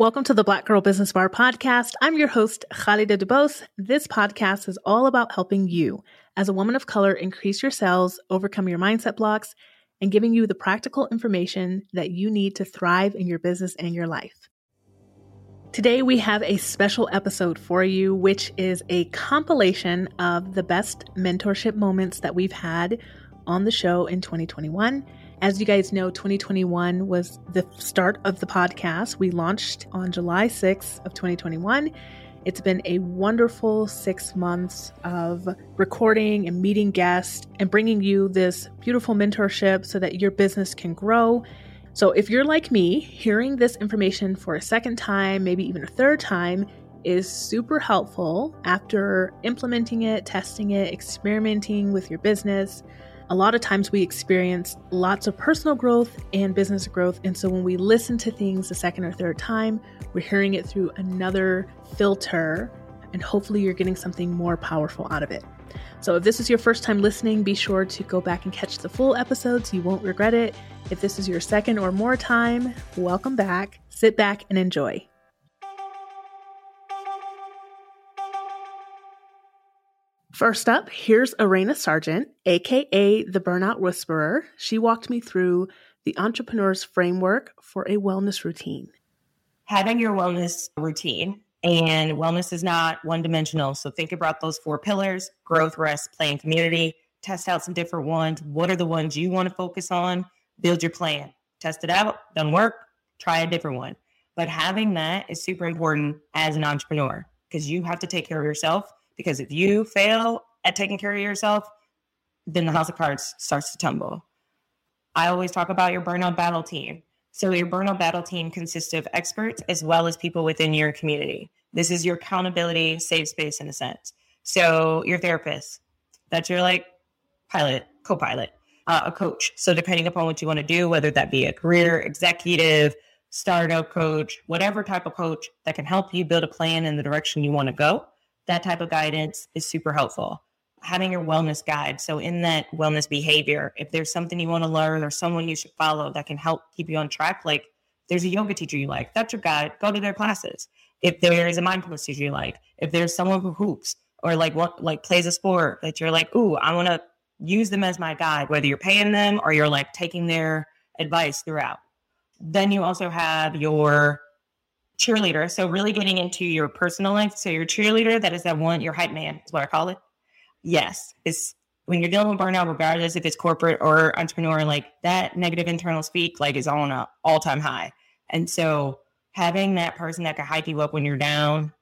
Welcome to the Black Girl Business Bar podcast. I'm your host, Khalida DuBose. This podcast is all about helping you, as a woman of color, increase your sales, overcome your mindset blocks, and giving you the practical information that you need to thrive in your business and your life. Today, we have a special episode for you, which is a compilation of the best mentorship moments that we've had on the show in 2021 as you guys know, 2021 was the start of the podcast. We launched on July 6th of 2021. It's been a wonderful six months of recording and meeting guests and bringing you this beautiful mentorship so that your business can grow. So, if you're like me, hearing this information for a second time, maybe even a third time, is super helpful after implementing it, testing it, experimenting with your business a lot of times we experience lots of personal growth and business growth. And so when we listen to things the second or third time, we're hearing it through another filter, and hopefully you're getting something more powerful out of it. So if this is your first time listening, be sure to go back and catch the full episodes. You won't regret it. If this is your second or more time, welcome back. Sit back and enjoy. First up, here's Erayna Sargent, aka the Burnout Whisperer. She walked me through the entrepreneur's framework for a wellness routine. Having your wellness routine, and wellness is not one dimensional. So think about those four pillars growth, rest, play, and community. Test out some different ones. What are the ones you want to focus on? Build your plan. Test it out. Doesn't work. Try a different one. But having that is super important as an entrepreneur because you have to take care of yourself because if you fail at taking care of yourself, then the house of cards starts to tumble. I always talk about your burnout battle team. So, your burnout battle team consists of experts as well as people within your community. This is your accountability safe space in a sense. So, your therapist, that's your like pilot, co pilot, uh, a coach. So, depending upon what you want to do, whether that be a career executive, startup coach, whatever type of coach that can help you build a plan in the direction you want to go, that type of guidance is super helpful. Having your wellness guide. So, in that wellness behavior, if there's something you want to learn or someone you should follow that can help keep you on track, like there's a yoga teacher you like, that's your guide, go to their classes. If there is a mindfulness teacher you like, if there's someone who hoops or like what like plays a sport that you're like, ooh, I want to use them as my guide, whether you're paying them or you're like taking their advice throughout. Then you also have your cheerleader. So really getting into your personal life. So your cheerleader, that is that one, your hype man is what I call it. Yes. It's when you're dealing with burnout, regardless if it's corporate or entrepreneur, like that negative internal speak, like is on a all time high. And so having that person that can hype you up when you're down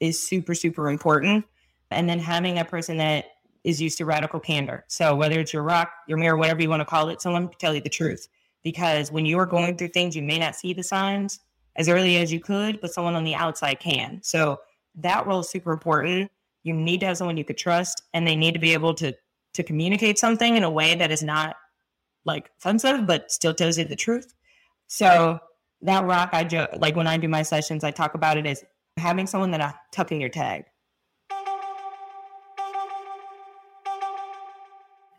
is super, super important. And then having a person that is used to radical candor. So whether it's your rock, your mirror, whatever you want to call it, someone can tell you the truth. Because when you are going through things, you may not see the signs, as early as you could, but someone on the outside can. So that role is super important. You need to have someone you could trust, and they need to be able to to communicate something in a way that is not like offensive, but still tells you the truth. So that rock, I joke like when I do my sessions, I talk about it as having someone that I tuck in your tag.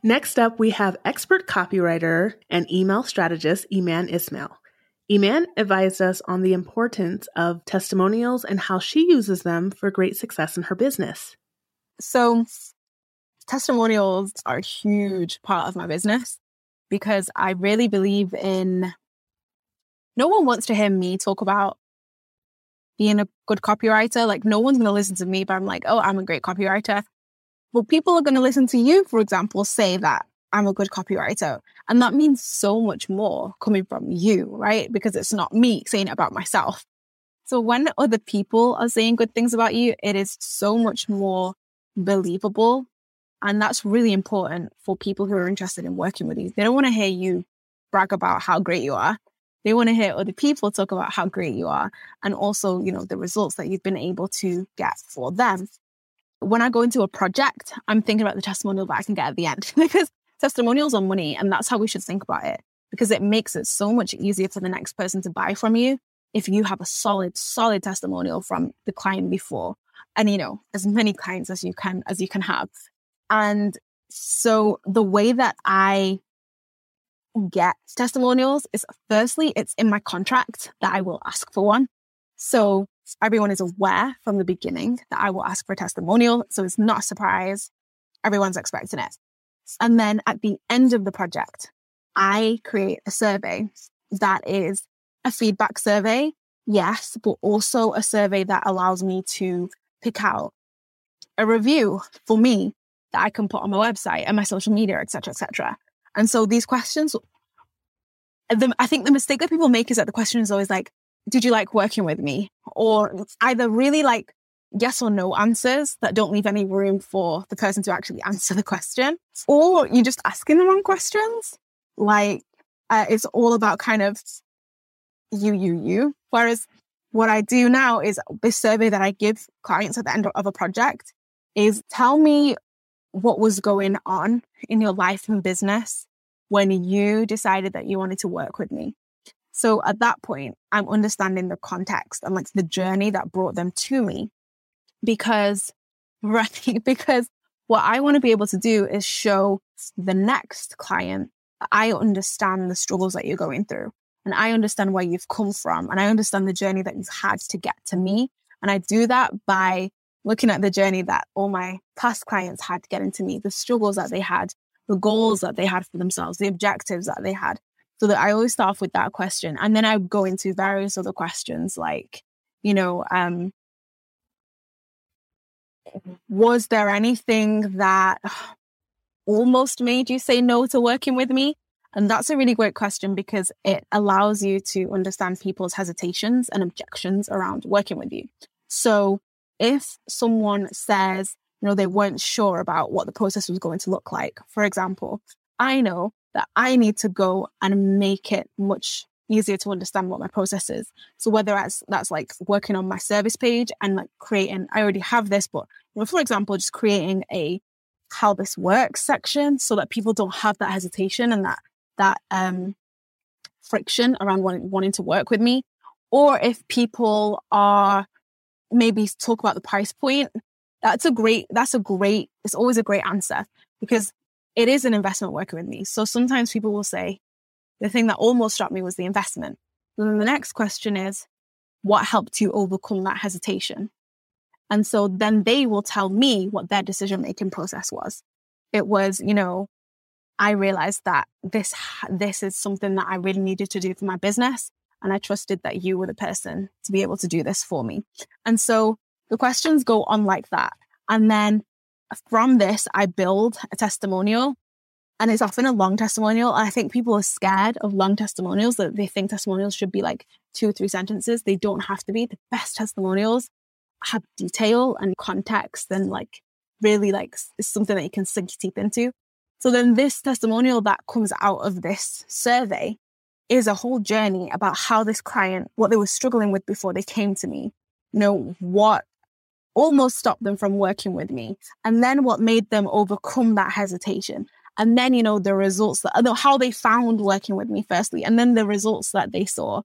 Next up, we have expert copywriter and email strategist Eman Ismail. Eman advised us on the importance of testimonials and how she uses them for great success in her business. So, testimonials are a huge part of my business because I really believe in no one wants to hear me talk about being a good copywriter. Like, no one's going to listen to me, but I'm like, oh, I'm a great copywriter. Well, people are going to listen to you, for example, say that I'm a good copywriter. And that means so much more coming from you, right? Because it's not me saying it about myself. So when other people are saying good things about you, it is so much more believable. And that's really important for people who are interested in working with you. They don't want to hear you brag about how great you are. They want to hear other people talk about how great you are and also, you know, the results that you've been able to get for them. When I go into a project, I'm thinking about the testimonial that I can get at the end because testimonials on money. And that's how we should think about it because it makes it so much easier for the next person to buy from you if you have a solid, solid testimonial from the client before. And you know, as many clients as you can as you can have. And so the way that I get testimonials is firstly, it's in my contract that I will ask for one. So everyone is aware from the beginning that I will ask for a testimonial. So it's not a surprise. Everyone's expecting it. And then at the end of the project, I create a survey that is a feedback survey, yes, but also a survey that allows me to pick out a review for me that I can put on my website and my social media, etc., etc. And so these questions, the, I think the mistake that people make is that the question is always like, "Did you like working with me?" or either really like yes or no answers that don't leave any room for the person to actually answer the question, or you're just asking the wrong questions. Like uh, it's all about kind of you, you, you. Whereas what I do now is this survey that I give clients at the end of a project is tell me what was going on in your life and business when you decided that you wanted to work with me. So at that point, I'm understanding the context and like the journey that brought them to me because, right, because what I want to be able to do is show the next client I understand the struggles that you're going through and I understand where you've come from and I understand the journey that you've had to get to me. And I do that by looking at the journey that all my past clients had to get into me, the struggles that they had, the goals that they had for themselves, the objectives that they had. So that I always start off with that question. And then I go into various other questions like, you know, um, was there anything that almost made you say no to working with me? And that's a really great question because it allows you to understand people's hesitations and objections around working with you. So if someone says, you know, they weren't sure about what the process was going to look like, for example, I know that I need to go and make it much easier to understand what my process is. So whether that's that's like working on my service page and like creating, I already have this, but for example, just creating a how this works section so that people don't have that hesitation and that that um, friction around wanting, wanting to work with me. Or if people are maybe talk about the price point, that's a great, that's a great, it's always a great answer because it is an investment working with me. So sometimes people will say, the thing that almost struck me was the investment. And then the next question is, what helped you overcome that hesitation? And so then they will tell me what their decision making process was. It was, you know, I realized that this this is something that I really needed to do for my business and I trusted that you were the person to be able to do this for me. And so the questions go on like that. And then from this I build a testimonial and it's often a long testimonial. I think people are scared of long testimonials that they think testimonials should be like two or three sentences. They don't have to be. The best testimonials have detail and context and like really like is something that you can sink your teeth into. So then this testimonial that comes out of this survey is a whole journey about how this client, what they were struggling with before they came to me, you know, what almost stopped them from working with me, and then what made them overcome that hesitation. And then, you know, the results that, how they found working with me firstly, and then the results that they saw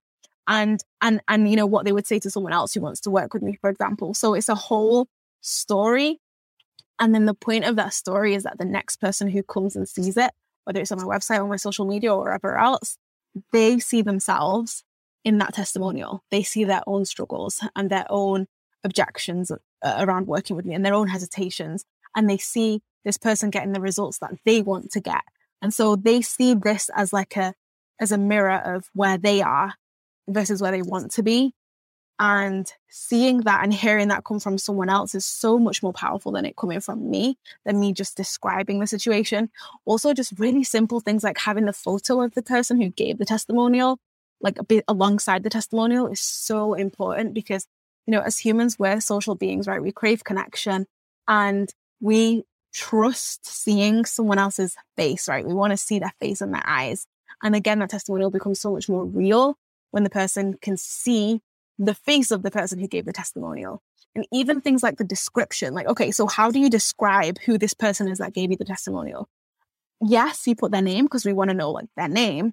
and, and, and, you know, what they would say to someone else who wants to work with me, for example. So it's a whole story and then the point of that story is that the next person who comes and sees it, whether it's on my website or my social media or wherever else, they see themselves in that testimonial. They see their own struggles and their own objections uh, around working with me and their own hesitations. And they see this person getting the results that they want to get. And so they see this as like a, as a mirror of where they are versus where they want to be. And seeing that and hearing that come from someone else is so much more powerful than it coming from me, than me just describing the situation. Also, just really simple things like having the photo of the person who gave the testimonial, like a bit alongside the testimonial, is so important because, you know, as humans, we're social beings, right? We crave connection and we trust seeing someone else's face, right? We want to see their face and their eyes. And again, that testimonial becomes so much more real when the person can see the face of the person who gave the testimonial. And even things like the description, like, okay, so how do you describe who this person is that gave you the testimonial? Yes, you put their name because we want to know like their name.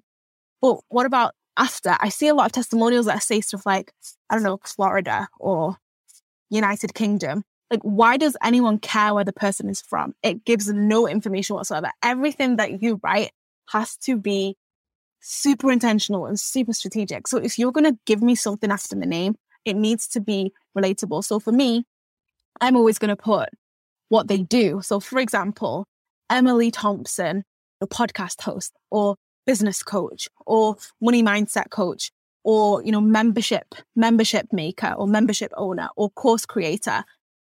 But what about after? I see a lot of testimonials that say stuff like, I don't know, Florida or United Kingdom. Like, why does anyone care where the person is from? It gives no information whatsoever. Everything that you write has to be super intentional and super strategic. So if you're going to give me something after the name, It needs to be relatable. So for me, I'm always going to put what they do. So for example, Emily Thompson, a podcast host or business coach or money mindset coach or, you know, membership, membership maker or membership owner or course creator,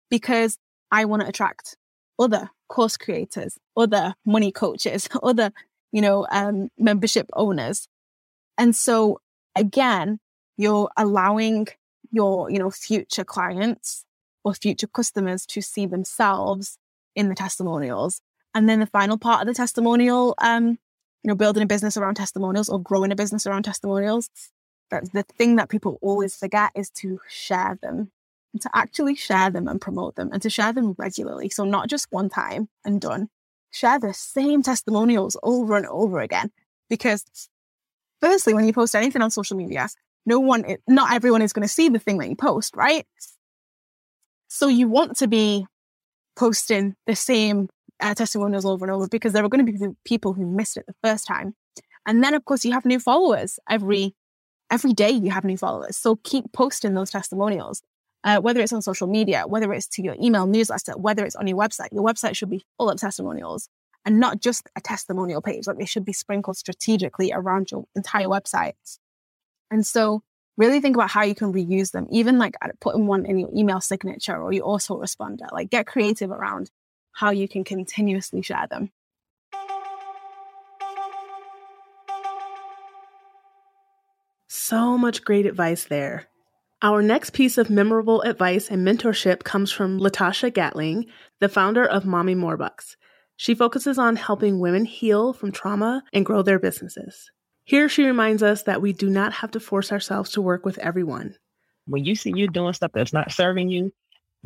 because I want to attract other course creators, other money coaches, other, you know, um, membership owners. And so again, you're allowing your, you know, future clients or future customers to see themselves in the testimonials. And then the final part of the testimonial, um, you know, building a business around testimonials or growing a business around testimonials. That's the thing that people always forget is to share them and to actually share them and promote them and to share them regularly. So not just one time and done. Share the same testimonials over and over again. Because firstly, when you post anything on social media, no one, not everyone is going to see the thing that you post, right? So you want to be posting the same uh, testimonials over and over because there are going to be people who missed it the first time. And then, of course, you have new followers every every day. You have new followers, so keep posting those testimonials uh, whether it's on social media, whether it's to your email newsletter, whether it's on your website. Your website should be full of testimonials and not just a testimonial page. Like they should be sprinkled strategically around your entire website. And so really think about how you can reuse them, even like putting one in your email signature or your autoresponder. Like get creative around how you can continuously share them. So much great advice there. Our next piece of memorable advice and mentorship comes from LaTasha Gatling, the founder of Mommy Morebucks. She focuses on helping women heal from trauma and grow their businesses. Here she reminds us that we do not have to force ourselves to work with everyone. When you see you're doing stuff that's not serving you,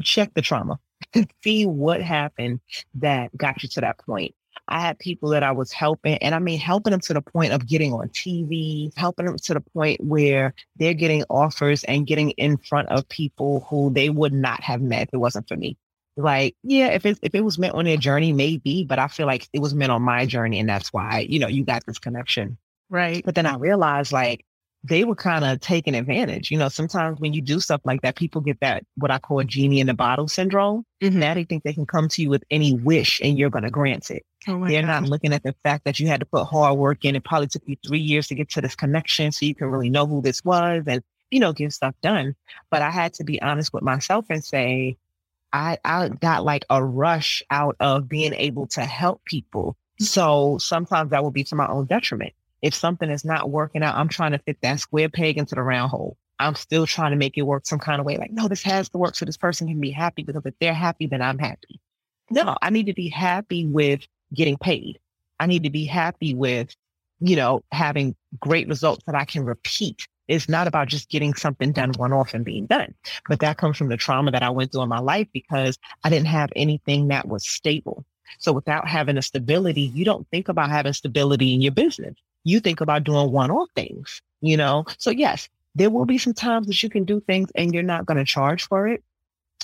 check the trauma. see what happened that got you to that point. I had people that I was helping, and I mean, helping them to the point of getting on TV, helping them to the point where they're getting offers and getting in front of people who they would not have met if it wasn't for me. Like, yeah, if it if it was meant on their journey, maybe, but I feel like it was meant on my journey, and that's why you know you got this connection, right? But then I realized like they were kind of taking advantage. You know, sometimes when you do stuff like that, people get that what I call a genie in the bottle syndrome. Mm-hmm. Now they think they can come to you with any wish and you're going to grant it. Oh They're not looking at the fact that you had to put hard work in. It probably took you three years to get to this connection so you can really know who this was and, you know, get stuff done. But I had to be honest with myself and say, I, I got like a rush out of being able to help people. Mm-hmm. So sometimes that will be to my own detriment if something is not working out, I'm trying to fit that square peg into the round hole. I'm still trying to make it work some kind of way. Like, no, this has to work so this person can be happy because if they're happy, then I'm happy. No, I need to be happy with getting paid. I need to be happy with, you know, having great results that I can repeat. It's not about just getting something done one off and being done. But that comes from the trauma that I went through in my life because I didn't have anything that was stable. So without having a stability, you don't think about having stability in your business you think about doing one off things, you know? So, yes, there will be some times that you can do things and you're not going to charge for it,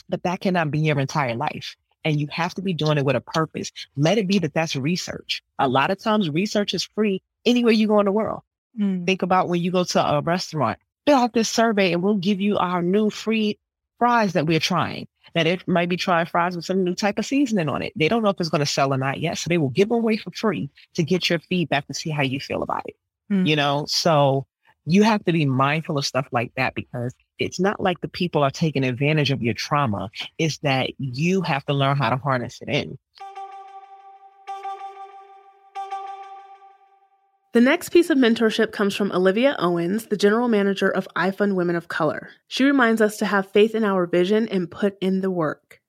but that cannot be your entire life. And you have to be doing it with a purpose. Let it be that that's research. A lot of times, research is free anywhere you go in the world. Mm. Think about when you go to a restaurant, fill out this survey and we'll give you our new free fries that we're trying. That it might be trying fries with some new type of seasoning on it. They don't know if it's going to sell or not yet. So they will give them away for free to get your feedback and see how you feel about it. Mm. You know, so you have to be mindful of stuff like that because it's not like the people are taking advantage of your trauma. It's that you have to learn how to harness it in. The next piece of mentorship comes from Olivia Owens, the general manager of iFund Women of Color. She reminds us to have faith in our vision and put in the work.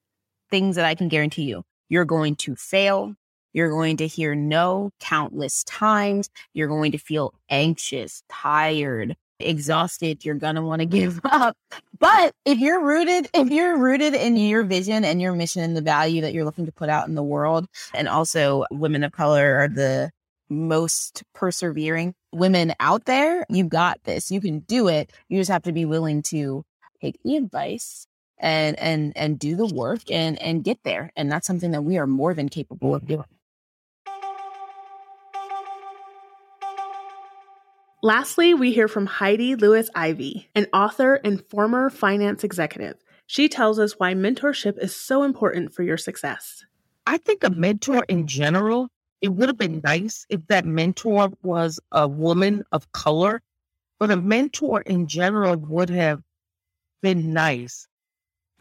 Things that I can guarantee you you're going to fail. You're going to hear no countless times. You're going to feel anxious, tired, exhausted. You're going to want to give up. But if you're rooted, if you're rooted in your vision and your mission and the value that you're looking to put out in the world, and also women of color are the most persevering women out there, you've got this. You can do it. You just have to be willing to take the advice and and and do the work and and get there. And that's something that we are more than capable of doing. Lastly, we hear from Heidi Lewis Ivey, an author and former finance executive. She tells us why mentorship is so important for your success. I think a mentor in general, it would have been nice if that mentor was a woman of color, but a mentor in general would have been nice.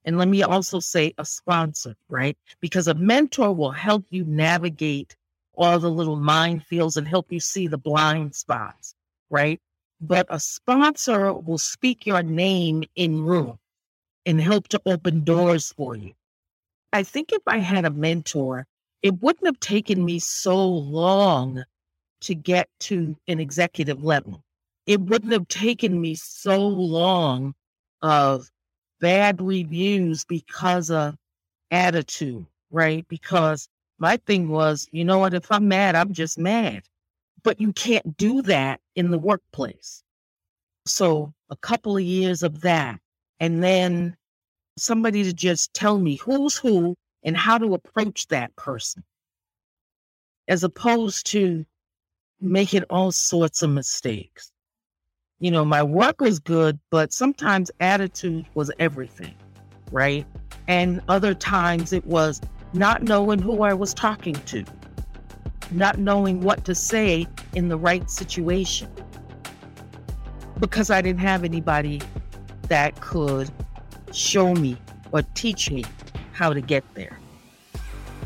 And let me also say a sponsor, right? Because a mentor will help you navigate all the little minefields and help you see the blind spots right? But a sponsor will speak your name in room and help to open doors for you. I think if I had a mentor, it wouldn't have taken me so long to get to an executive level. It wouldn't have taken me so long of bad reviews because of attitude, right? Because my thing was, you know what, if I'm mad, I'm just mad but you can't do that in the workplace. So a couple of years of that, and then somebody to just tell me who's who and how to approach that person, as opposed to making all sorts of mistakes. You know, my work was good, but sometimes attitude was everything, right? And other times it was not knowing who I was talking to not knowing what to say in the right situation because I didn't have anybody that could show me or teach me how to get there.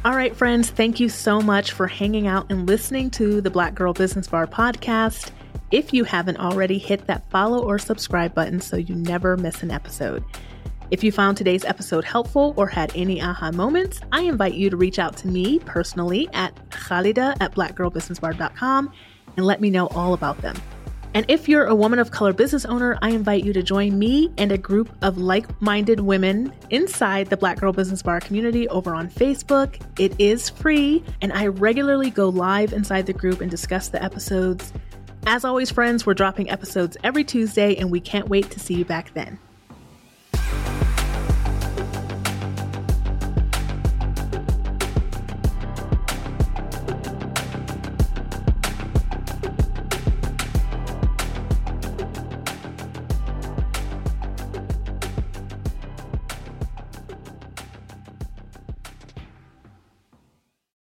All right, friends, thank you so much for hanging out and listening to the Black Girl Business Bar podcast. If you haven't already, hit that follow or subscribe button so you never miss an episode. If you found today's episode helpful or had any aha moments, I invite you to reach out to me personally at khalida at blackgirlbusinessbar.com and let me know all about them. And if you're a woman of color business owner, I invite you to join me and a group of like minded women inside the Black Girl Business Bar community over on Facebook. It is free, and I regularly go live inside the group and discuss the episodes. As always, friends, we're dropping episodes every Tuesday, and we can't wait to see you back then.